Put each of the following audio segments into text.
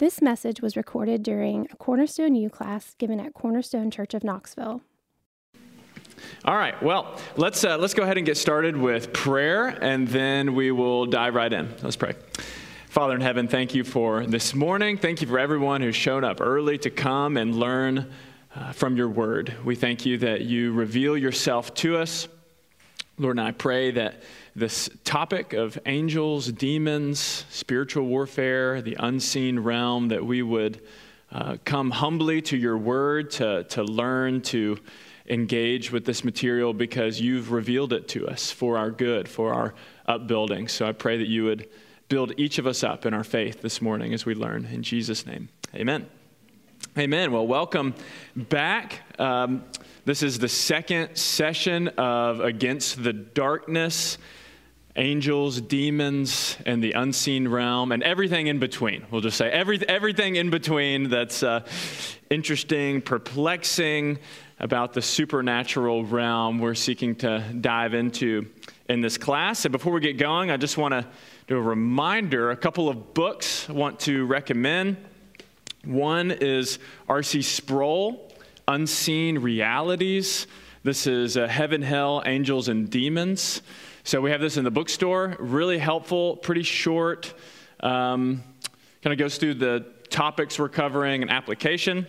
This message was recorded during a Cornerstone U class given at Cornerstone Church of Knoxville. All right, well, let's, uh, let's go ahead and get started with prayer, and then we will dive right in. Let's pray. Father in heaven, thank you for this morning. Thank you for everyone who's shown up early to come and learn uh, from your word. We thank you that you reveal yourself to us. Lord, and I pray that this topic of angels, demons, spiritual warfare, the unseen realm, that we would uh, come humbly to your word to, to learn to engage with this material because you've revealed it to us for our good, for our upbuilding. So I pray that you would build each of us up in our faith this morning as we learn. In Jesus' name, amen. Amen. Well, welcome back. Um, this is the second session of Against the Darkness angels, demons, and the unseen realm, and everything in between. We'll just say every, everything in between that's uh, interesting, perplexing about the supernatural realm we're seeking to dive into in this class. And before we get going, I just want to do a reminder a couple of books I want to recommend. One is R.C. Sproul, Unseen Realities. This is uh, Heaven, Hell, Angels, and Demons. So we have this in the bookstore. Really helpful, pretty short. Um, kind of goes through the topics we're covering and application.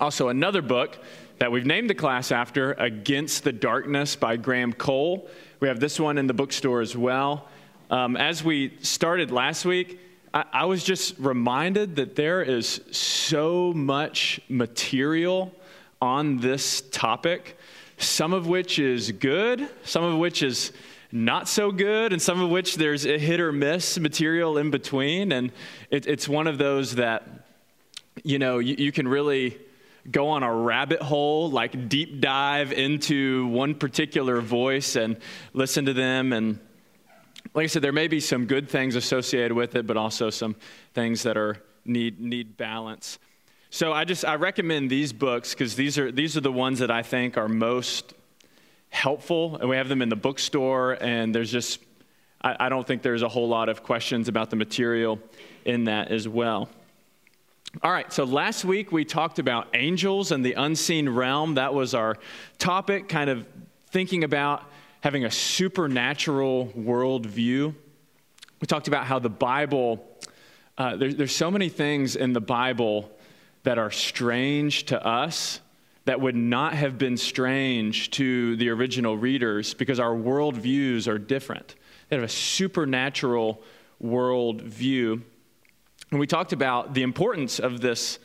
Also, another book that we've named the class after, Against the Darkness by Graham Cole. We have this one in the bookstore as well. Um, as we started last week, I, I was just reminded that there is so much material on this topic, some of which is good, some of which is not so good, and some of which there's a hit or miss material in between. And it, it's one of those that, you know, you, you can really go on a rabbit hole, like deep dive into one particular voice and listen to them. And like I said, there may be some good things associated with it, but also some things that are need need balance. So I just I recommend these books because these are these are the ones that I think are most helpful, and we have them in the bookstore, and there's just, I, I don't think there's a whole lot of questions about the material in that as well. All right, so last week we talked about angels and the unseen realm. That was our topic, kind of thinking about having a supernatural worldview. We talked about how the Bible, uh, there, there's so many things in the Bible that are strange to us that would not have been strange to the original readers because our worldviews are different. They have a supernatural worldview. And we talked about the importance of this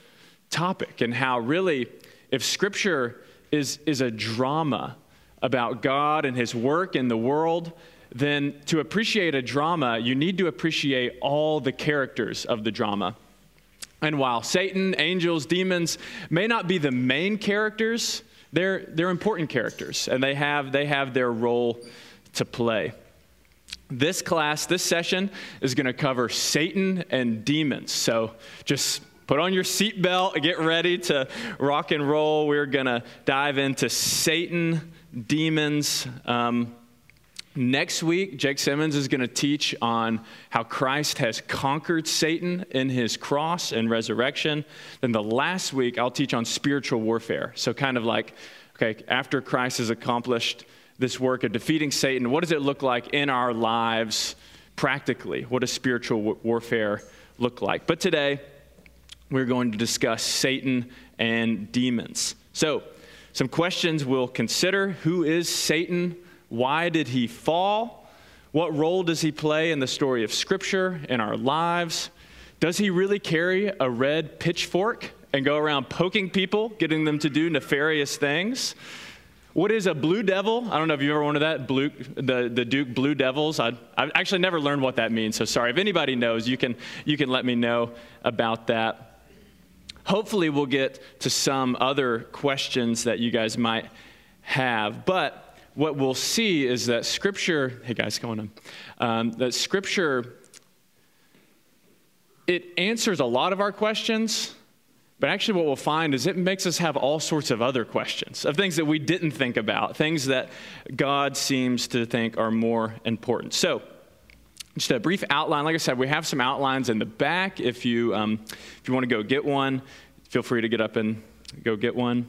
topic and how, really, if Scripture is, is a drama about God and His work in the world, then to appreciate a drama, you need to appreciate all the characters of the drama. And while Satan, angels, demons may not be the main characters, they're, they're important characters, and they have, they have their role to play. This class, this session, is going to cover Satan and demons. So just put on your seatbelt, get ready to rock and roll. We're going to dive into Satan, demons. Um, Next week, Jake Simmons is going to teach on how Christ has conquered Satan in his cross and resurrection. Then the last week, I'll teach on spiritual warfare. So, kind of like, okay, after Christ has accomplished this work of defeating Satan, what does it look like in our lives practically? What does spiritual warfare look like? But today, we're going to discuss Satan and demons. So, some questions we'll consider Who is Satan? Why did he fall? What role does he play in the story of Scripture, in our lives? Does he really carry a red pitchfork and go around poking people, getting them to do nefarious things? What is a blue devil? I don't know if you've ever wanted that. Blue, the, the Duke Blue Devils. I, I've actually never learned what that means, so sorry. If anybody knows, you can, you can let me know about that. Hopefully, we'll get to some other questions that you guys might have. But what we'll see is that Scripture, hey guys, come on um, that Scripture, it answers a lot of our questions, but actually, what we'll find is it makes us have all sorts of other questions, of things that we didn't think about, things that God seems to think are more important. So, just a brief outline. Like I said, we have some outlines in the back. If you, um, if you want to go get one, feel free to get up and go get one.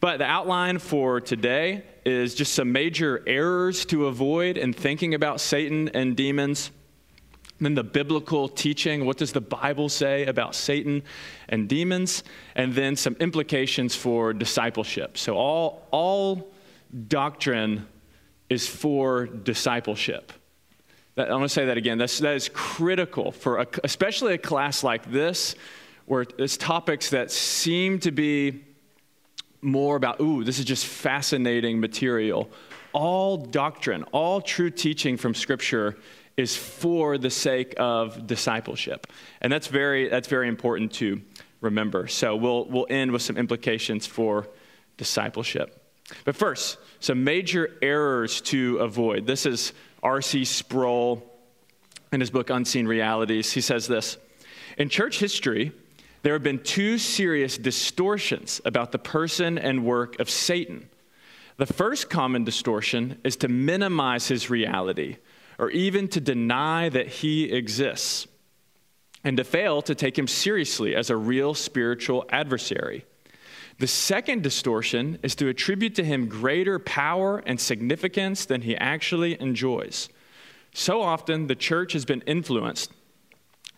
But the outline for today is just some major errors to avoid in thinking about Satan and demons. then the biblical teaching what does the Bible say about Satan and demons? And then some implications for discipleship. So, all, all doctrine is for discipleship. I'm going to say that again. That's, that is critical for a, especially a class like this, where it's topics that seem to be more about, ooh, this is just fascinating material. All doctrine, all true teaching from Scripture is for the sake of discipleship. And that's very, that's very important to remember. So we'll, we'll end with some implications for discipleship. But first, some major errors to avoid. This is R.C. Sproul in his book Unseen Realities. He says this In church history, there have been two serious distortions about the person and work of Satan. The first common distortion is to minimize his reality, or even to deny that he exists, and to fail to take him seriously as a real spiritual adversary. The second distortion is to attribute to him greater power and significance than he actually enjoys. So often, the church has been influenced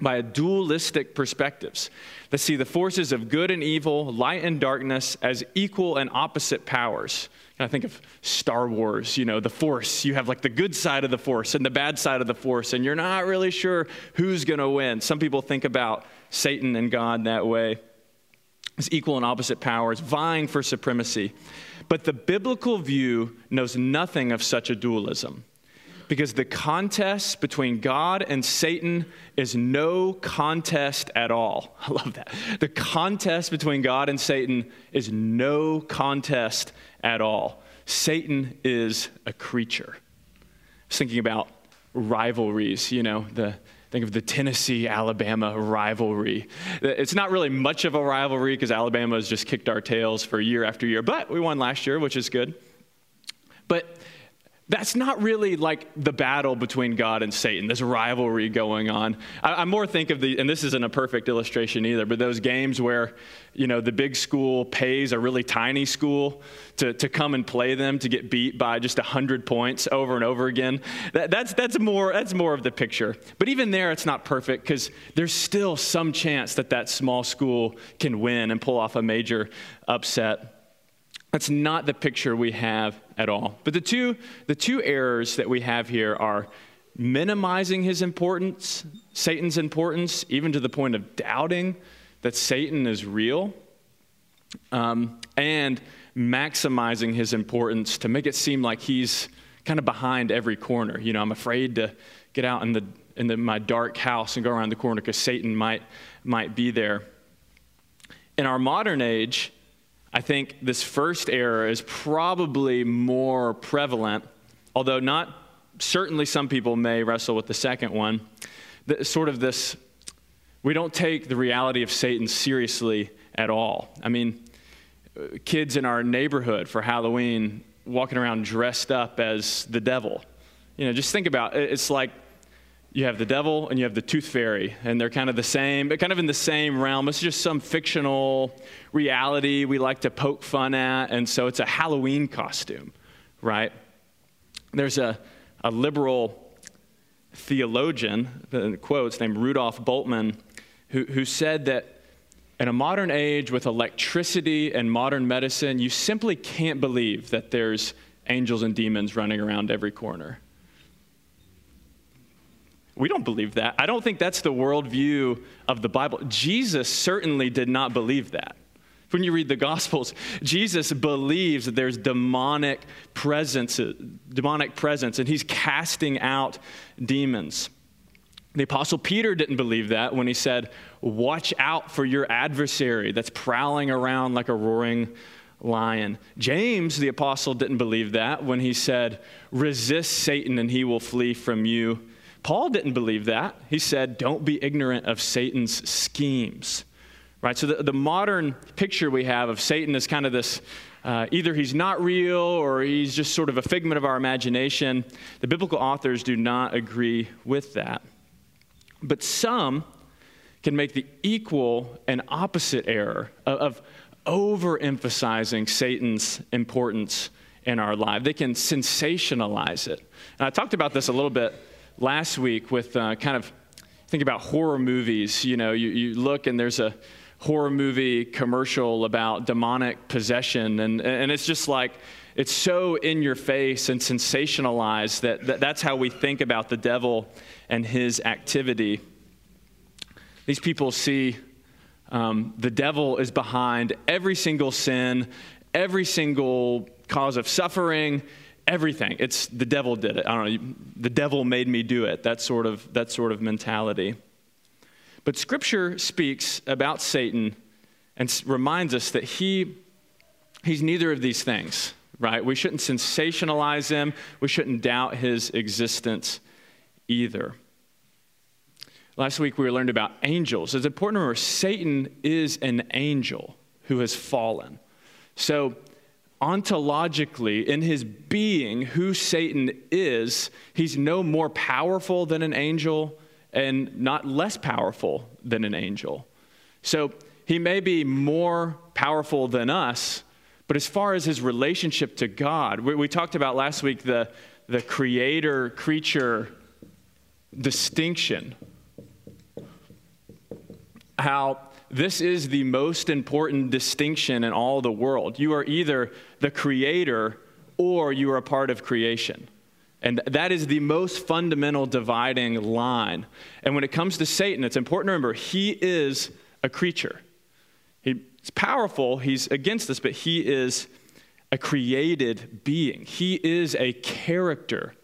by a dualistic perspectives that see the forces of good and evil, light and darkness as equal and opposite powers. And I think of Star Wars, you know, the force. You have like the good side of the force and the bad side of the force, and you're not really sure who's going to win. Some people think about Satan and God that way as equal and opposite powers, vying for supremacy. But the biblical view knows nothing of such a dualism because the contest between God and Satan is no contest at all. I love that. The contest between God and Satan is no contest at all. Satan is a creature. I was thinking about rivalries, you know, the Think of the Tennessee Alabama rivalry. It's not really much of a rivalry because Alabama has just kicked our tails for year after year, but we won last year, which is good. But that's not really like the battle between God and Satan, this rivalry going on. I, I, more think of the, and this isn't a perfect illustration either, but those games where, you know, the big school pays a really tiny school to, to come and play them to get beat by just 100 points over and over again. That, that's, that's, more, that's more of the picture. But even there, it's not perfect because there's still some chance that that small school can win and pull off a major upset. That's not the picture we have at all. But the two, the two errors that we have here are minimizing his importance, Satan's importance, even to the point of doubting that Satan is real, um, and maximizing his importance to make it seem like he's kind of behind every corner. You know, I'm afraid to get out in the in the, my dark house and go around the corner because Satan might might be there. In our modern age, I think this first error is probably more prevalent, although not certainly some people may wrestle with the second one. The, sort of this we don't take the reality of Satan seriously at all. I mean, kids in our neighborhood for Halloween walking around dressed up as the devil. You know, just think about it. It's like you have the devil and you have the tooth fairy, and they're kind of the same, but kind of in the same realm. It's just some fictional reality we like to poke fun at, and so it's a Halloween costume, right? There's a, a liberal theologian, in quotes, named Rudolf Bultmann, who, who said that in a modern age with electricity and modern medicine, you simply can't believe that there's angels and demons running around every corner. We don't believe that. I don't think that's the worldview of the Bible. Jesus certainly did not believe that. When you read the Gospels, Jesus believes that there's demonic presence, demonic presence, and he's casting out demons. The Apostle Peter didn't believe that when he said, Watch out for your adversary that's prowling around like a roaring lion. James, the Apostle, didn't believe that when he said, Resist Satan and he will flee from you. Paul didn't believe that. He said, Don't be ignorant of Satan's schemes. Right? So the, the modern picture we have of Satan is kind of this uh, either he's not real or he's just sort of a figment of our imagination. The biblical authors do not agree with that. But some can make the equal and opposite error of, of overemphasizing Satan's importance in our life. They can sensationalize it. And I talked about this a little bit last week with uh, kind of think about horror movies. You know, you, you look and there's a horror movie commercial about demonic possession, and, and it's just like, it's so in your face and sensationalized that, that that's how we think about the devil and his activity. These people see um, the devil is behind every single sin, every single cause of suffering, everything. It's the devil did it. I don't know. The devil made me do it. That sort of that sort of mentality. But Scripture speaks about Satan and reminds us that he he's neither of these things. Right? We shouldn't sensationalize him. We shouldn't doubt his existence either. Last week we learned about angels. It's important to remember Satan is an angel who has fallen. So ontologically, in his being, who Satan is, he's no more powerful than an angel and not less powerful than an angel. So he may be more powerful than us, but as far as his relationship to God, we, we talked about last week the, the creator creature distinction. How this is the most important distinction in all the world. You are either the creator or you are a part of creation. And that is the most fundamental dividing line. And when it comes to Satan, it's important to remember he is a creature. He's powerful, he's against us, but he is a created being. He is a character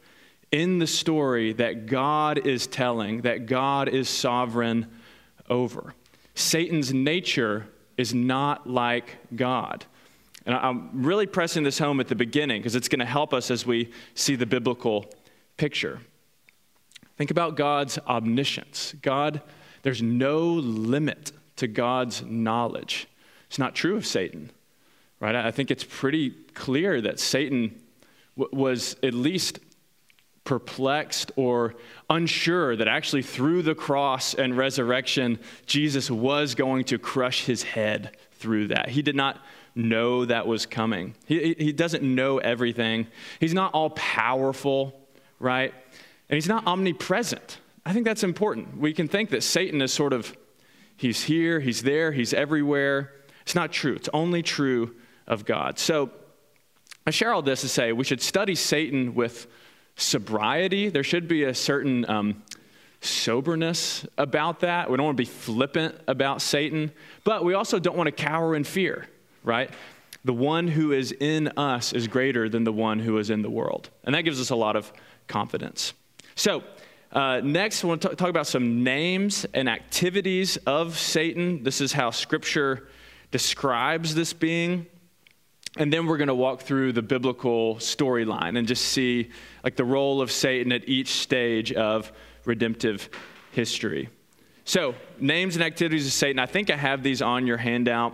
in the story that God is telling, that God is sovereign over. Satan's nature is not like God. And I'm really pressing this home at the beginning because it's going to help us as we see the biblical picture. Think about God's omniscience. God, there's no limit to God's knowledge. It's not true of Satan, right? I think it's pretty clear that Satan w- was at least perplexed or unsure that actually through the cross and resurrection, Jesus was going to crush his head through that. He did not know that was coming. He, he doesn't know everything. He's not all powerful, right? And he's not omnipresent. I think that's important. We can think that Satan is sort of, he's here, he's there, he's everywhere. It's not true. It's only true of God. So I share all this to say we should study Satan with sobriety. There should be a certain um, soberness about that. We don't want to be flippant about Satan, but we also don't want to cower in fear, right? The one who is in us is greater than the one who is in the world. And that gives us a lot of confidence. So, uh, next, I want to talk about some names and activities of Satan. This is how Scripture describes this being. And then we're going to walk through the biblical storyline and just see like the role of Satan at each stage of redemptive history. So, names and activities of Satan. I think I have these on your handout.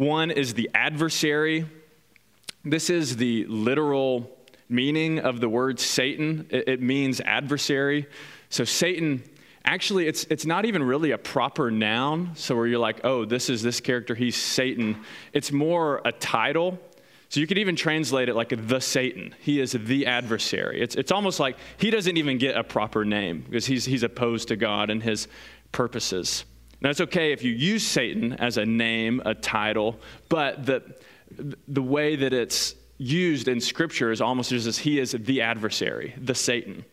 One is the adversary. This is the literal meaning of the word Satan. It, it means adversary. So, Satan actually it's it's not even really a proper noun so where you're like oh this is this character he's satan it's more a title so you could even translate it like the Satan. He is the adversary. It's, it's almost like he doesn't even get a proper name because he's, he's opposed to God and his purposes. Now, it's okay if you use Satan as a name, a title, but the, the way that it's used in Scripture is almost as he is the adversary, the Satan.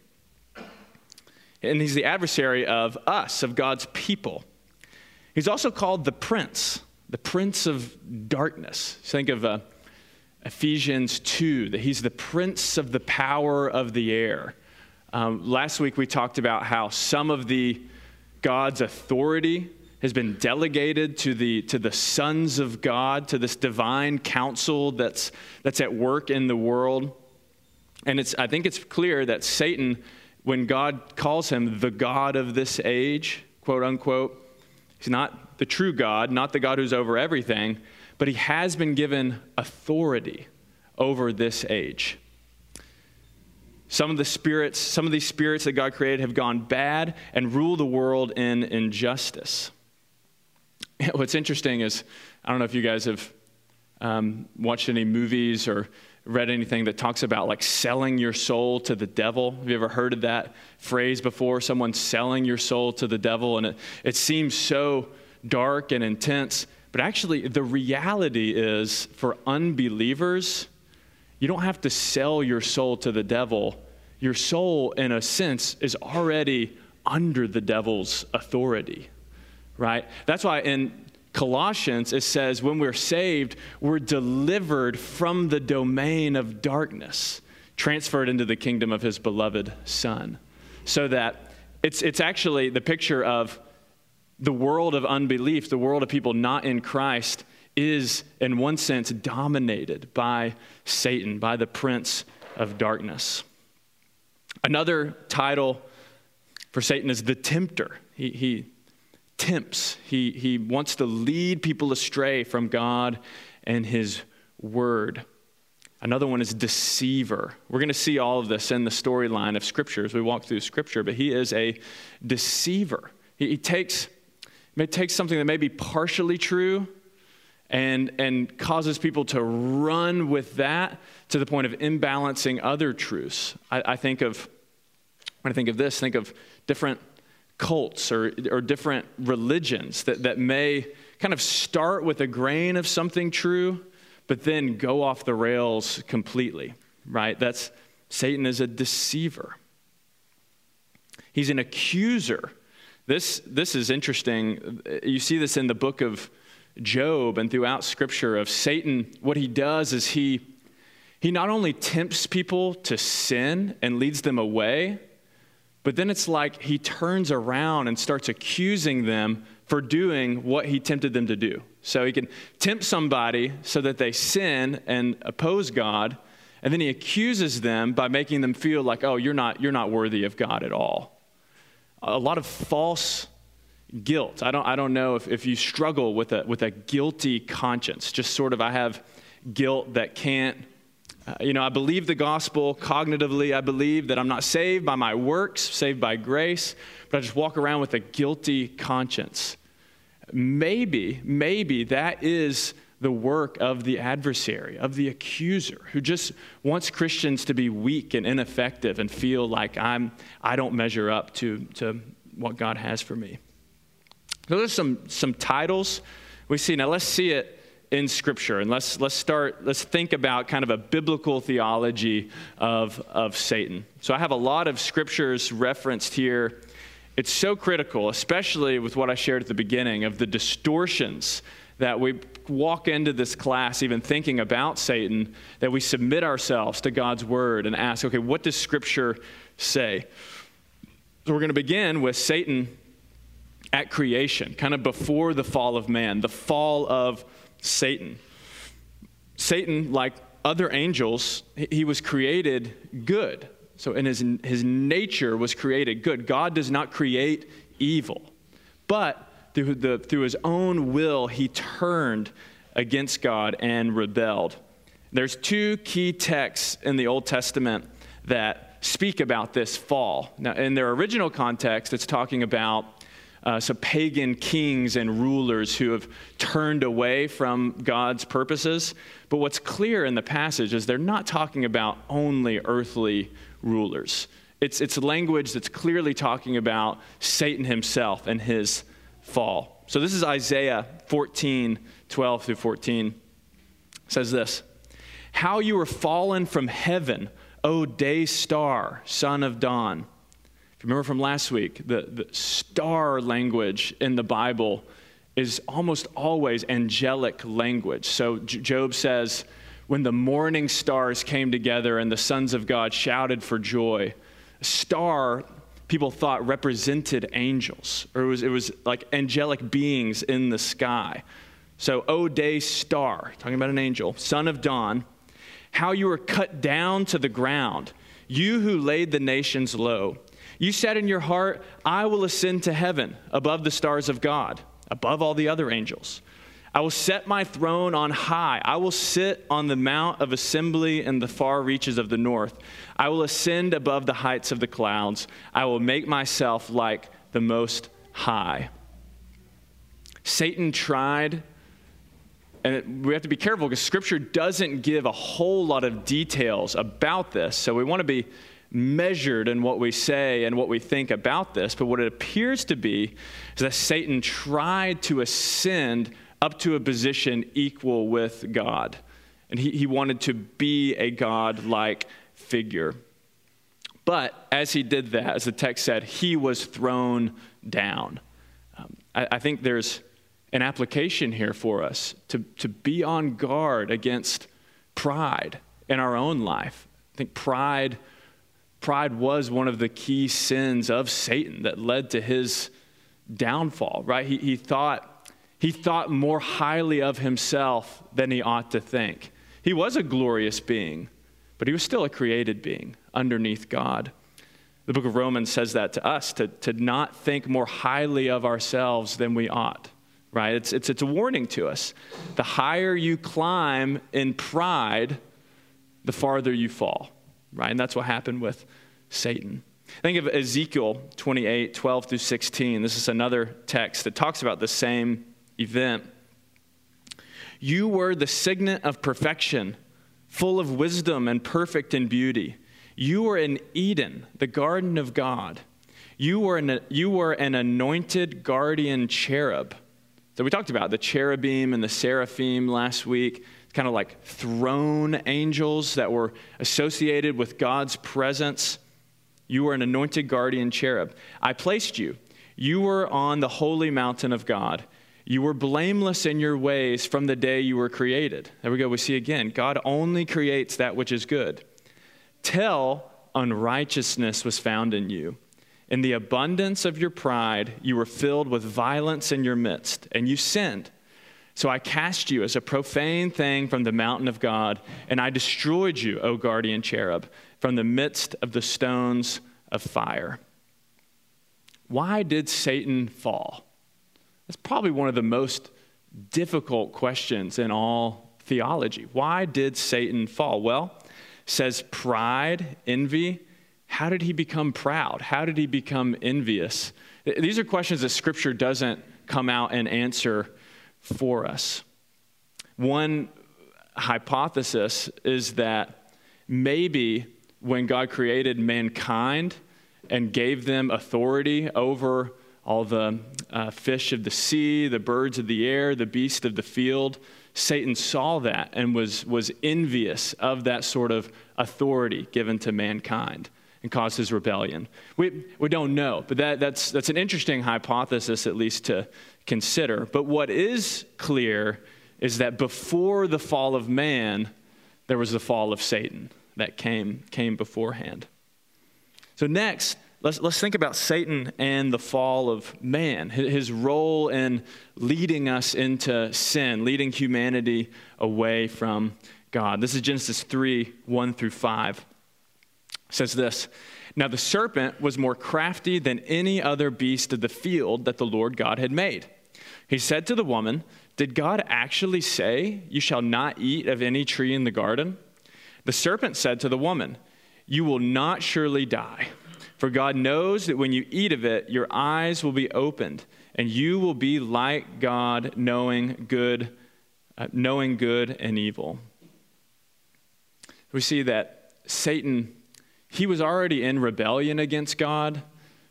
And he's the adversary of us, of God's people. He's also called the prince, the prince of darkness. Think of uh, Ephesians 2, that he's the prince of the power of the air. Um, last week we talked about how some of the God's authority has been delegated to the, to the sons of God, to this divine council that's, that's at work in the world. And it's, I think it's clear that Satan, when God calls him the God of this age, quote unquote, he's not the true God, not the God who's over everything, but he has been given authority over this age. Some of the spirits, some of these spirits that God created have gone bad and rule the world in injustice. What's interesting is, I don't know if you guys have um, watched any movies or read anything that talks about like selling your soul to the devil. Have you ever heard of that phrase before? Someone selling your soul to the devil, and it, it seems so dark and intense. But actually, the reality is for unbelievers, you don't have to sell your soul to the devil. Your soul, in a sense, is already under the devil's authority, right? That's why in Colossians it says, when we're saved, we're delivered from the domain of darkness, transferred into the kingdom of his beloved Son. So that it's, it's actually the picture of the world of unbelief, the world of people not in Christ, is in one sense dominated by Satan, by the prince of darkness. Another title for Satan is the tempter. He, he tempts, he, he wants to lead people astray from God and his word. Another one is deceiver. We're going to see all of this in the storyline of Scripture as we walk through Scripture, but he is a deceiver. He, he takes, may take something that may be partially true and, and causes people to run with that to the point of imbalancing other truths. I, I think of, when I think of this, think of different cults or, or different religions that, that may kind of start with a grain of something true, but then go off the rails completely, right? That's Satan is a deceiver. He's an accuser. This, this is interesting. You see this in the book of Job and throughout Scripture of Satan. What he does is he, he not only tempts people to sin and leads them away, but then it's like he turns around and starts accusing them for doing what he tempted them to do. So he can tempt somebody so that they sin and oppose God, and then he accuses them by making them feel like, oh, you're not, you're not worthy of God at all. A lot of false guilt. I don't, I don't know if, if you struggle with a, with a guilty conscience, just sort of, I have guilt that can't uh, you know, I believe the gospel cognitively. I believe that I'm not saved by my works, saved by grace, but I just walk around with a guilty conscience. Maybe, maybe that is the work of the adversary, of the accuser, who just wants Christians to be weak and ineffective and feel like I'm, I don't measure up to, to what God has for me. So there's some, some titles we see. Now let's see it in Scripture. And let's, let's start, let's think about kind of a biblical theology of, of Satan. So I have a lot of scriptures referenced here. It's so critical, especially with what I shared at the beginning of the distortions that we walk into this class even thinking about Satan, that we submit ourselves to God's word and ask, okay, what does Scripture say? So we're going to begin with Satan at creation, kind of before the fall of man, the fall of Satan. Satan, like other angels, he was created good. So, in his, his nature was created good. God does not create evil. But through, the, through his own will, he turned against God and rebelled. There's two key texts in the Old Testament that speak about this fall. Now, in their original context, it's talking about uh, some pagan kings and rulers who have turned away from God's purposes. But what's clear in the passage is they're not talking about only earthly rulers. It's, it's language that's clearly talking about Satan himself and his fall. So this is Isaiah 14, 12 through 14. It says this How you were fallen from heaven, O day star, son of dawn. If you remember from last week, the, the star language in the Bible is almost always angelic language. So Job says, when the morning stars came together and the sons of God shouted for joy, star people thought represented angels, or it was, it was like angelic beings in the sky. So, O day star, talking about an angel, son of dawn, how you were cut down to the ground, you who laid the nations low. You said in your heart, I will ascend to heaven above the stars of God, above all the other angels. I will set my throne on high. I will sit on the mount of assembly in the far reaches of the north. I will ascend above the heights of the clouds. I will make myself like the Most High. Satan tried, and we have to be careful because Scripture doesn't give a whole lot of details about this. So we want to be measured in what we say and what we think about this. But what it appears to be is that Satan tried to ascend up to a position equal with God. And he, he wanted to be a God like figure. But as he did that, as the text said, he was thrown down. Um, I, I think there's an application here for us to, to be on guard against pride in our own life. I think pride, pride was one of the key sins of Satan that led to his downfall, right? He, he, thought, he thought more highly of himself than he ought to think. He was a glorious being, but he was still a created being underneath God. The book of Romans says that to us, to, to not think more highly of ourselves than we ought, right? It's, it's, it's a warning to us. The higher you climb in pride, the farther you fall, right? And that's what happened with Satan. Think of Ezekiel 28 12 through 16. This is another text that talks about the same event. You were the signet of perfection, full of wisdom and perfect in beauty. You were in Eden, the garden of God. You were an, you were an anointed guardian cherub. So we talked about the cherubim and the seraphim last week, kind of like throne angels that were associated with God's presence. You were an anointed guardian cherub. I placed you. You were on the holy mountain of God. You were blameless in your ways from the day you were created. There we go. We see again, God only creates that which is good till unrighteousness was found in you. In the abundance of your pride, you were filled with violence in your midst, and you sinned. So I cast you as a profane thing from the mountain of God, and I destroyed you, O guardian cherub, from the midst of the stones of fire. Why did Satan fall? That's probably one of the most difficult questions in all theology. Why did Satan fall? Well, says pride, envy. How did he become proud? How did he become envious? These are questions that Scripture doesn't come out and answer for us. One hypothesis is that maybe when God created mankind and gave them authority over all the uh, fish of the sea, the birds of the air, the beasts of the field, Satan saw that and was, was envious of that sort of authority given to mankind and caused his rebellion. We, we don't know, but that, that's, that's an interesting hypothesis, at least to consider. But what is clear is that before the fall of man, there was the fall of Satan that came, came beforehand. So, next, let's, let's think about Satan and the fall of man, his role in leading us into sin, leading humanity away from God. This is Genesis 3 1 through 5. It says this Now the serpent was more crafty than any other beast of the field that the Lord God had made. He said to the woman, Did God actually say, You shall not eat of any tree in the garden? The serpent said to the woman, You will not surely die. For God knows that when you eat of it, your eyes will be opened, and you will be like God, knowing good, uh, knowing good and evil. We see that Satan, he was already in rebellion against God,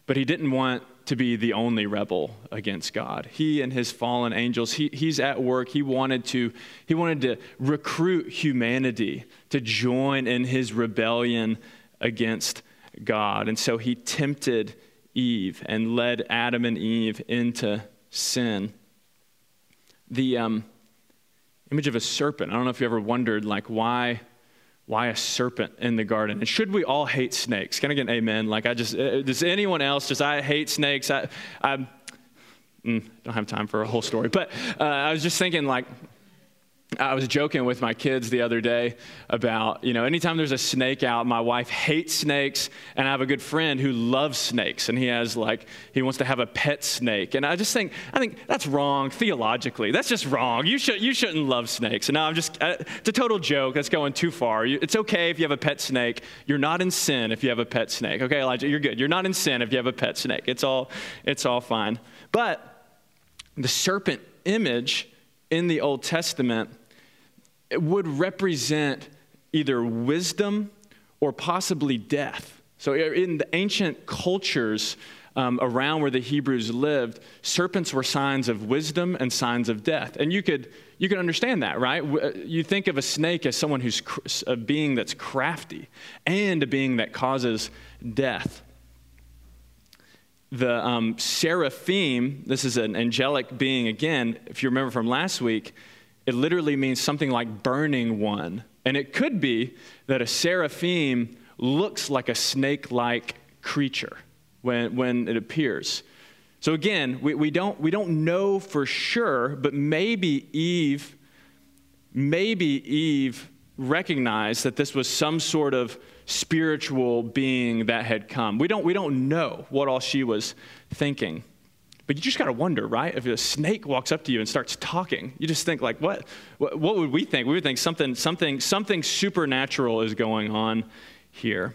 but he didn't want to be the only rebel against God. He and his fallen angels, he, he's at work. He wanted to, he wanted to recruit humanity to join in his rebellion against God. And so he tempted Eve and led Adam and Eve into sin. The um, image of a serpent, I don't know if you ever wondered, like, why. Why a serpent in the garden? And should we all hate snakes? Can I get an amen? Like, I just, uh, does anyone else just, I hate snakes? I, I mm, don't have time for a whole story. But uh, I was just thinking, like, I was joking with my kids the other day about, you know, anytime there's a snake out, my wife hates snakes, and I have a good friend who loves snakes, and he has like, he wants to have a pet snake. And I just think, I think that's wrong theologically. That's just wrong. You, should, you shouldn't love snakes. And now I'm just, uh, it's a total joke. That's going too far. You, it's okay if you have a pet snake. You're not in sin if you have a pet snake. Okay, Elijah, you're good. You're not in sin if you have a pet snake. It's all, it's all fine. But the serpent image in the Old Testament would represent either wisdom or possibly death. So, in the ancient cultures um, around where the Hebrews lived, serpents were signs of wisdom and signs of death. And you could, you could understand that, right? Uh, you think of a snake as someone who's a being that's crafty and a being that causes death. The um, seraphim, this is an angelic being again, if you remember from last week, it literally means something like burning one. And it could be that a seraphim looks like a snake like creature when, when it appears. So again, we, we, don't, we don't know for sure, but maybe Eve, maybe Eve recognized that this was some sort of spiritual being that had come. We don't, we don't know what all she was thinking. But you just got to wonder, right? If a snake walks up to you and starts talking, you just think like, what, what, what would we think? We would think something, something, something supernatural is going on here.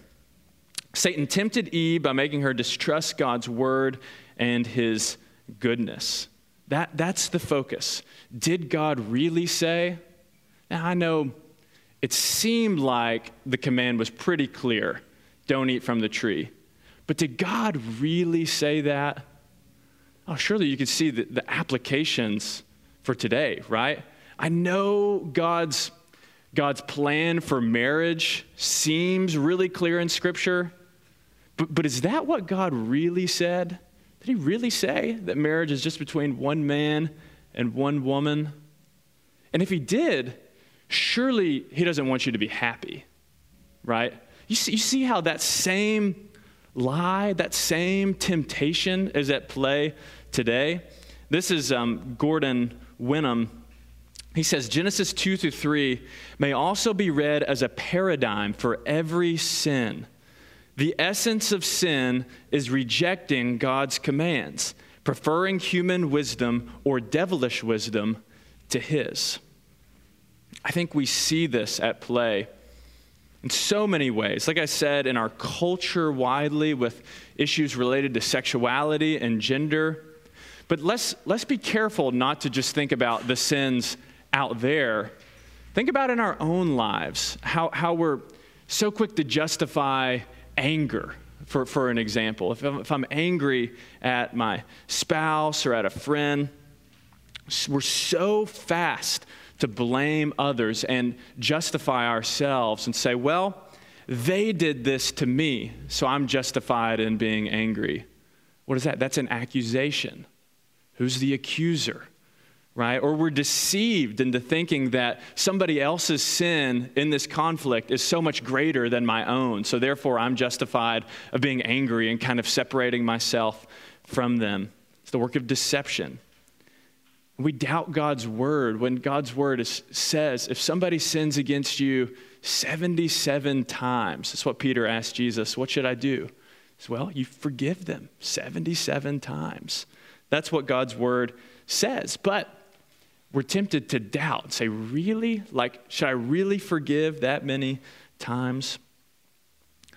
Satan tempted Eve by making her distrust God's word and his goodness. That, that's the focus. Did God really say? Now, I know it seemed like the command was pretty clear don't eat from the tree. But did God really say that? Oh, surely you can see the, the applications for today, right? I know God's, God's plan for marriage seems really clear in Scripture, but, but is that what God really said? Did he really say that marriage is just between one man and one woman? And if he did, surely he doesn't want you to be happy, right? You see, you see how that same lie, that same temptation is at play today. This is um, Gordon Wenham. He says Genesis 2 through 3 may also be read as a paradigm for every sin. The essence of sin is rejecting God's commands, preferring human wisdom or devilish wisdom to his. I think we see this at play in so many ways. Like I said, in our culture widely with issues related to sexuality and gender. But let's, let's be careful not to just think about the sins out there. Think about in our own lives how, how we're so quick to justify anger, for, for an example. If I'm, if I'm angry at my spouse or at a friend, we're so fast to blame others and justify ourselves and say, well, they did this to me, so I'm justified in being angry. What is that? That's an accusation. Who's the accuser? Right? Or we're deceived into thinking that somebody else's sin in this conflict is so much greater than my own. So therefore, I'm justified of being angry and kind of separating myself from them. It's the work of deception. We doubt God's word when God's word is, says if somebody sins against you 77 times, that's what Peter asked Jesus, what should I do? He says, well, you forgive them 77 times. That's what God's word says. But we're tempted to doubt, say, really? Like, should I really forgive that many times?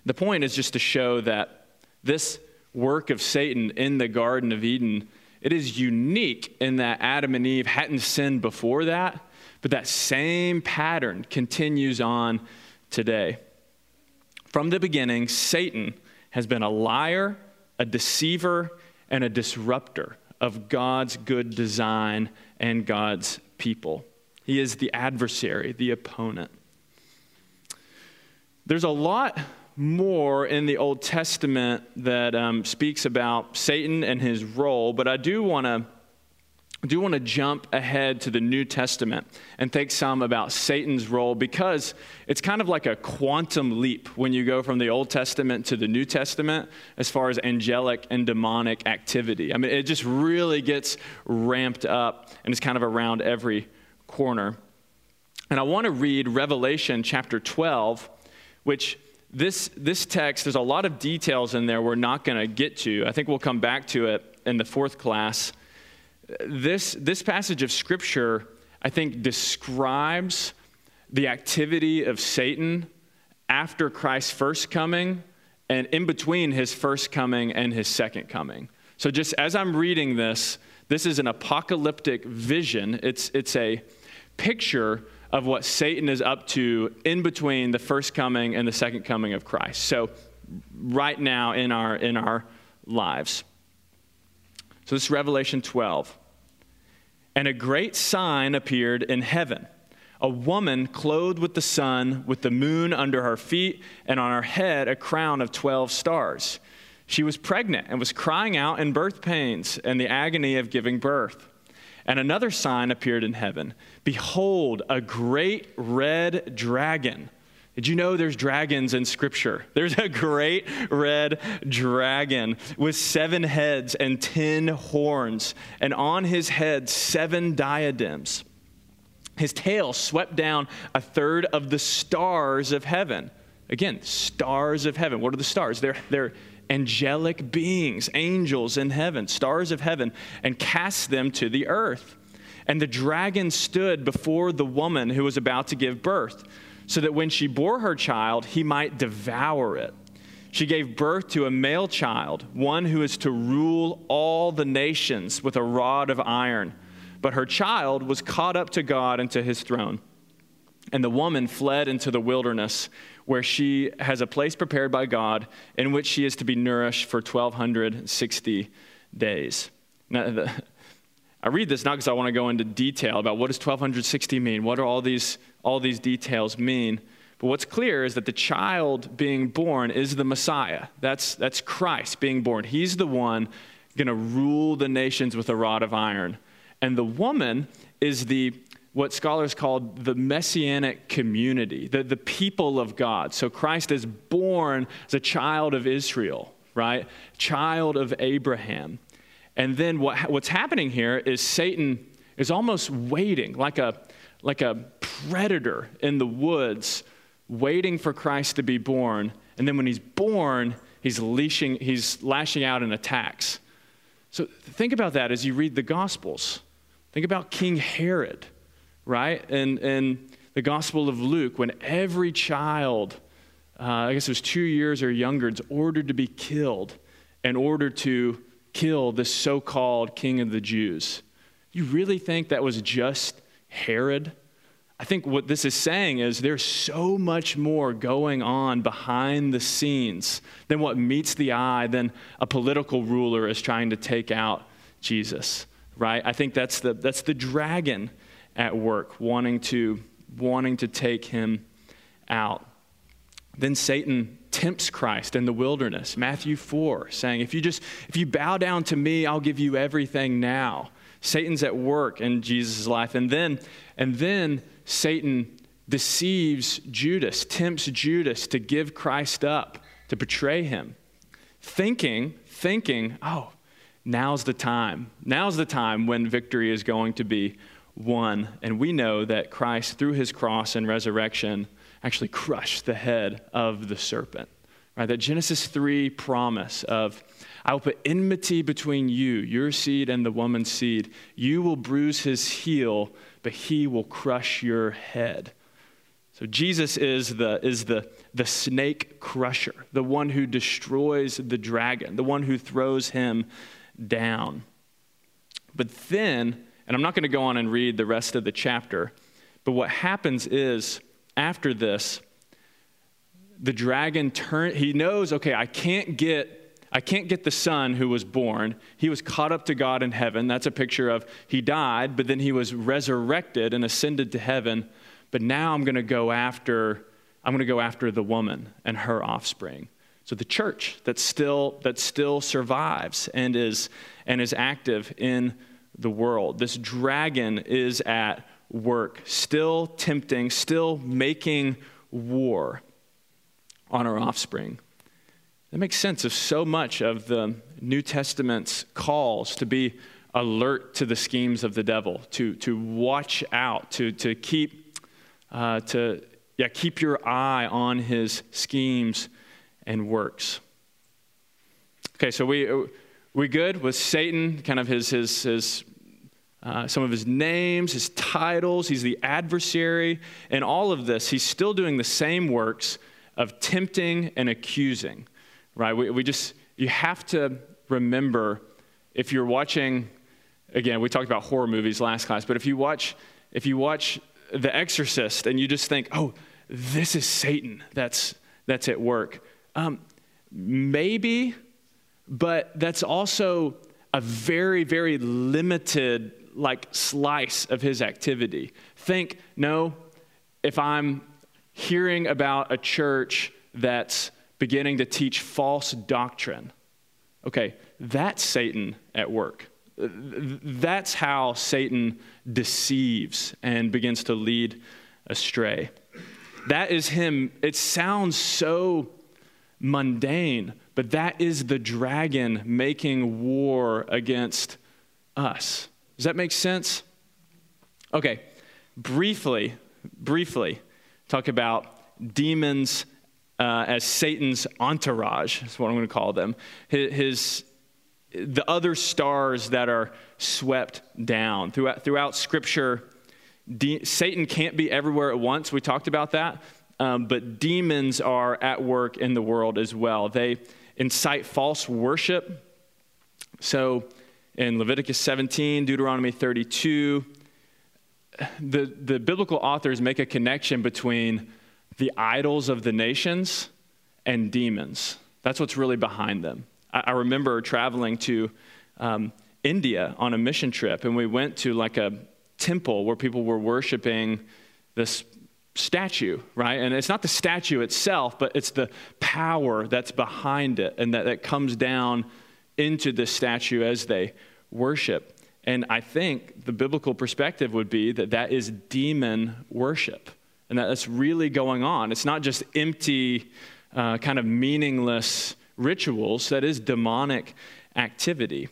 The point is just to show that this work of Satan in the Garden of Eden it is unique in that Adam and Eve hadn't sinned before that, but that same pattern continues on today. From the beginning, Satan has been a liar, a deceiver, and a disruptor of God's good design and God's people. He is the adversary, the opponent. There's a lot more in the Old Testament that um, speaks about Satan and his role, but I do want to do want to jump ahead to the New Testament and think some about Satan's role because it's kind of like a quantum leap when you go from the Old Testament to the New Testament as far as angelic and demonic activity. I mean, it just really gets ramped up and it's kind of around every corner. And I want to read Revelation chapter 12, which this, this text, there's a lot of details in there we're not going to get to. I think we'll come back to it in the fourth class. This, this passage of Scripture, I think, describes the activity of Satan after Christ's first coming and in between his first coming and his second coming. So, just as I'm reading this, this is an apocalyptic vision. It's, it's a picture of what Satan is up to in between the first coming and the second coming of Christ. So, right now in our, in our lives. So, this is Revelation 12. And a great sign appeared in heaven a woman clothed with the sun, with the moon under her feet, and on her head a crown of 12 stars. She was pregnant and was crying out in birth pains and the agony of giving birth. And another sign appeared in heaven Behold, a great red dragon. Did you know there's dragons in Scripture? There's a great red dragon with seven heads and ten horns, and on his head, seven diadems. His tail swept down a third of the stars of heaven. Again, stars of heaven. What are the stars? They're, they're angelic beings, angels in heaven, stars of heaven, and cast them to the earth. And the dragon stood before the woman who was about to give birth, so that when she bore her child, he might devour it. She gave birth to a male child, one who is to rule all the nations with a rod of iron. But her child was caught up to God and to his throne. And the woman fled into the wilderness, where she has a place prepared by God in which she is to be nourished for 1,260 days. Now, the, I read this not because I want to go into detail about what does 1,260 mean? What do all these, all these details mean? But what's clear is that the child being born is the Messiah. That's, that's Christ being born. He's the one going to rule the nations with a rod of iron. And the woman is the what scholars call the messianic community, the, the people of God. So Christ is born as a child of Israel, right? Child of Abraham. And then what, what's happening here is Satan is almost waiting, like a, like a predator in the woods, waiting for Christ to be born. And then when he's born, he's, leashing, he's lashing out in attacks. So think about that as you read the Gospels. Think about King Herod right? And in the Gospel of Luke, when every child, uh, I guess it was two years or younger, is ordered to be killed in order to kill this so called king of the Jews. You really think that was just Herod? I think what this is saying is there's so much more going on behind the scenes than what meets the eye, than a political ruler is trying to take out Jesus, right? I think that's the, that's the dragon at work, wanting to, wanting to take him out. Then Satan tempts Christ in the wilderness, Matthew 4, saying, If you just if you bow down to me, I'll give you everything now. Satan's at work in Jesus' life. And then, and then Satan deceives Judas, tempts Judas to give Christ up, to betray him, thinking, thinking, oh, now's the time. Now's the time when victory is going to be won. And we know that Christ, through his cross and resurrection, actually crushed the head of the serpent. Right? That Genesis 3 promise of, I will put enmity between you, your seed, and the woman's seed. You will bruise his heel, but he will crush your head. So Jesus is the, is the, the snake crusher, the one who destroys the dragon, the one who throws him down. But then and I'm not going to go on and read the rest of the chapter, but what happens is after this, the dragon turn he knows, okay, I can't get I can't get the son who was born. He was caught up to God in heaven. That's a picture of he died, but then he was resurrected and ascended to heaven. But now I'm going to go after I'm going to go after the woman and her offspring. So the church that still that still survives and is and is active in the world. This dragon is at work, still tempting, still making war on our offspring. That makes sense of so much of the New Testament's calls to be alert to the schemes of the devil, to, to watch out, to, to keep uh, to yeah, keep your eye on his schemes and works. Okay, so we we good with Satan, kind of his his his uh, some of his names, his titles. He's the adversary. And all of this, he's still doing the same works of tempting and accusing, right? We, we just, you have to remember if you're watching, again, we talked about horror movies last class, but if you watch, if you watch The Exorcist and you just think, oh, this is Satan that's, that's at work, um, maybe, but that's also a very, very limited like slice of his activity. Think, no, if I'm hearing about a church that's beginning to teach false doctrine, okay, that's Satan at work. That's how Satan deceives and begins to lead astray. That is him. It sounds so mundane, but that is the dragon making war against us. Does that make sense? Okay, briefly, briefly, talk about demons uh, as Satan's entourage, is what I'm going to call them. His, his, the other stars that are swept down. Throughout, throughout Scripture, de- Satan can't be everywhere at once. We talked about that. Um, but demons are at work in the world as well. They incite false worship. So, in Leviticus 17, Deuteronomy 32, the, the biblical authors make a connection between the idols of the nations and demons. That's what's really behind them. I, I remember traveling to um, India on a mission trip, and we went to like a temple where people were worshiping this statue, right? And it's not the statue itself, but it's the power that's behind it and that, that comes down into the statue as they worship. And I think the biblical perspective would be that that is demon worship and that that's really going on. It's not just empty, uh, kind of meaningless rituals, that is demonic activity.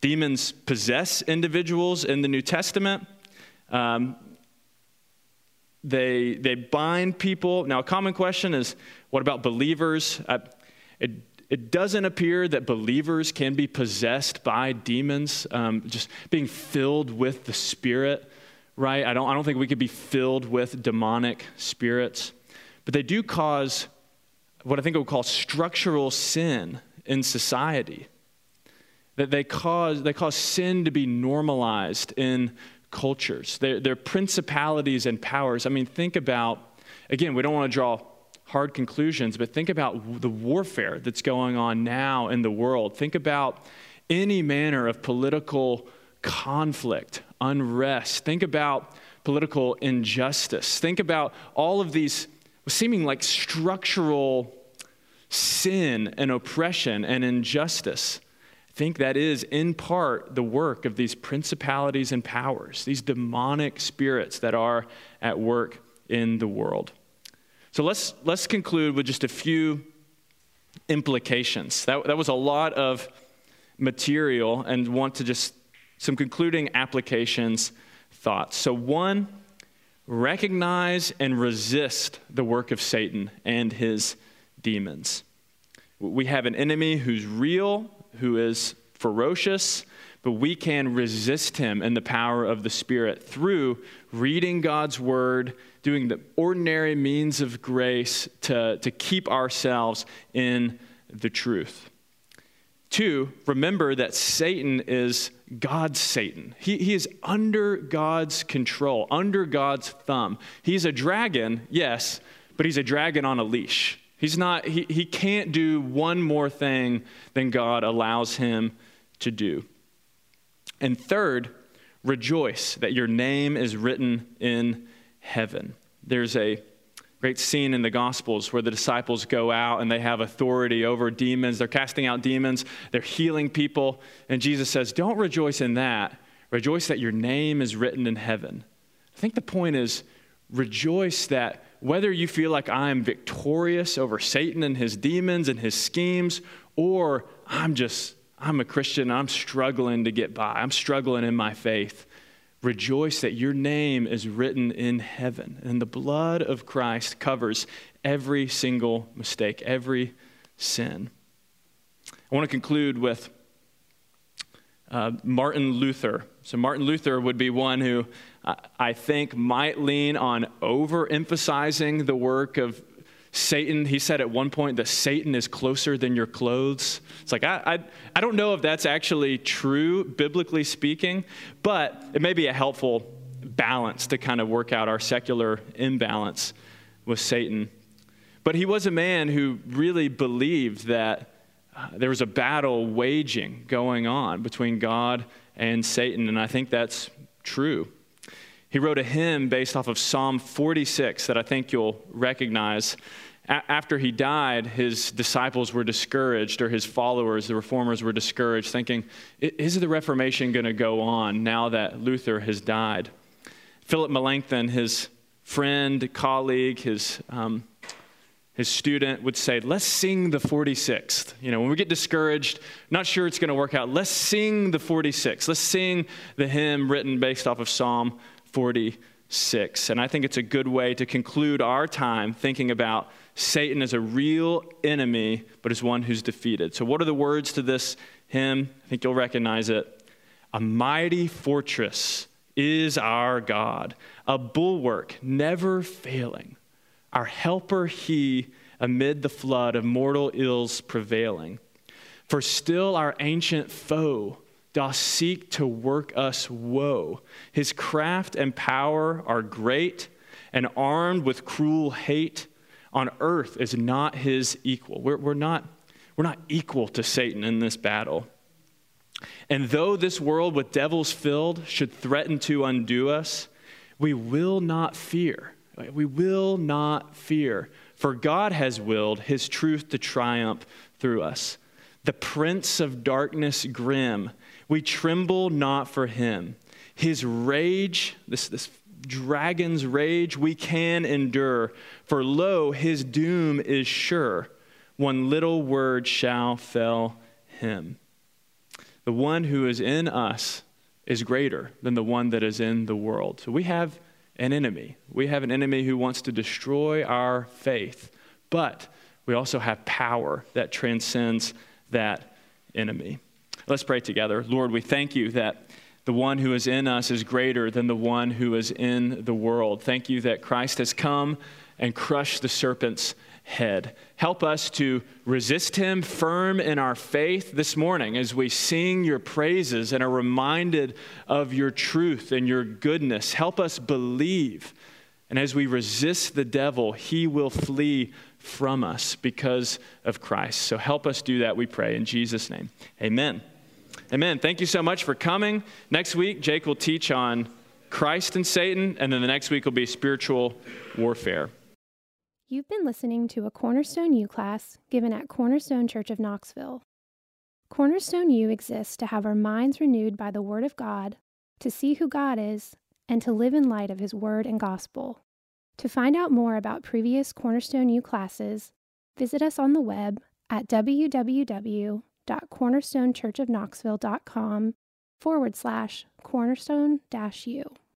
Demons possess individuals in the New Testament. Um, they, they bind people. Now, a common question is what about believers? I, it, it doesn't appear that believers can be possessed by demons, um, just being filled with the Spirit, right? I don't, I don't think we could be filled with demonic spirits. But they do cause what I think would call structural sin in society. That they cause, they cause sin to be normalized in cultures. They're, they're principalities and powers. I mean, think about, again, we don't want to draw hard conclusions, but think about the warfare that's going on now in the world. Think about any manner of political conflict, unrest. Think about political injustice. Think about all of these seeming like structural sin and oppression and injustice. Think that is in part the work of these principalities and powers, these demonic spirits that are at work in the world. So let's, let's conclude with just a few implications. That, that was a lot of material and want to just some concluding applications, thoughts. So, one, recognize and resist the work of Satan and his demons. We have an enemy who's real, who is ferocious, but we can resist him in the power of the Spirit through reading God's word doing the ordinary means of grace to, to keep ourselves in the truth. Two, remember that Satan is God's Satan. He, he is under God's control, under God's thumb. He's a dragon, yes, but he's a dragon on a leash. He's not, he, he can't do one more thing than God allows him to do. And third, rejoice that your name is written in heaven. There's a great scene in the Gospels where the disciples go out and they have authority over demons. They're casting out demons, they're healing people. And Jesus says, Don't rejoice in that. Rejoice that your name is written in heaven. I think the point is rejoice that whether you feel like I'm victorious over Satan and his demons and his schemes, or I'm just, I'm a Christian, I'm struggling to get by, I'm struggling in my faith rejoice that your name is written in heaven. And the blood of Christ covers every single mistake, every sin. I want to conclude with uh, Martin Luther. So, Martin Luther would be one who I think might lean on overemphasizing the work of Satan. He said at one point that Satan is closer than your clothes. It's like, I, I, I don't know if that's actually true, biblically speaking, but it may be a helpful balance to kind of work out our secular imbalance with Satan. But he was a man who really believed that uh, there was a battle waging going on between God and Satan, and I think that's true. He wrote a hymn based off of Psalm 46 that I think you'll recognize. A- after he died, his disciples were discouraged, or his followers, the reformers, were discouraged, thinking, Is the Reformation going to go on now that Luther has died? Philip Melanchthon, his friend, colleague, his um, his student would say, Let's sing the 46th. You know, when we get discouraged, not sure it's going to work out, let's sing the 46th. Let's sing the hymn written based off of Psalm 46. And I think it's a good way to conclude our time thinking about Satan as a real enemy, but as one who's defeated. So, what are the words to this hymn? I think you'll recognize it. A mighty fortress is our God, a bulwark never failing our helper he amid the flood of mortal ills prevailing. For still our ancient foe doth seek to work us woe. His craft and power are great, and armed with cruel hate, on earth is not his equal. We're, we're, not, we're not equal to Satan in this battle. And though this world with devils filled should threaten to undo us, we will not fear we will not fear, for God has willed his truth to triumph through us. The prince of darkness grim, we tremble not for him. His rage, this, this dragon's rage, we can endure, for lo, his doom is sure. One little word shall fell him. The one who is in us is greater than the one that is in the world. So we have an enemy. We have an enemy who wants to destroy our faith, but we also have power that transcends that enemy. Let's pray together. Lord, we thank you that the one who is in us is greater than the one who is in the world. Thank you that Christ has come and crushed the serpent's head. Help us to resist him firm in our faith this morning as we sing your praises and are reminded of your truth and your goodness. Help us believe. And as we resist the devil, he will flee from us because of Christ. So help us do that, we pray. In Jesus' name, amen. Amen. Thank you so much for coming. Next week, Jake will teach on Christ and Satan, and then the next week will be spiritual warfare. You've been listening to a Cornerstone U class given at Cornerstone Church of Knoxville. Cornerstone U exists to have our minds renewed by the Word of God, to see who God is, and to live in light of His Word and Gospel. To find out more about previous Cornerstone U classes, visit us on the web at www.cornerstonechurchofknoxville.com forward slash cornerstone dash U.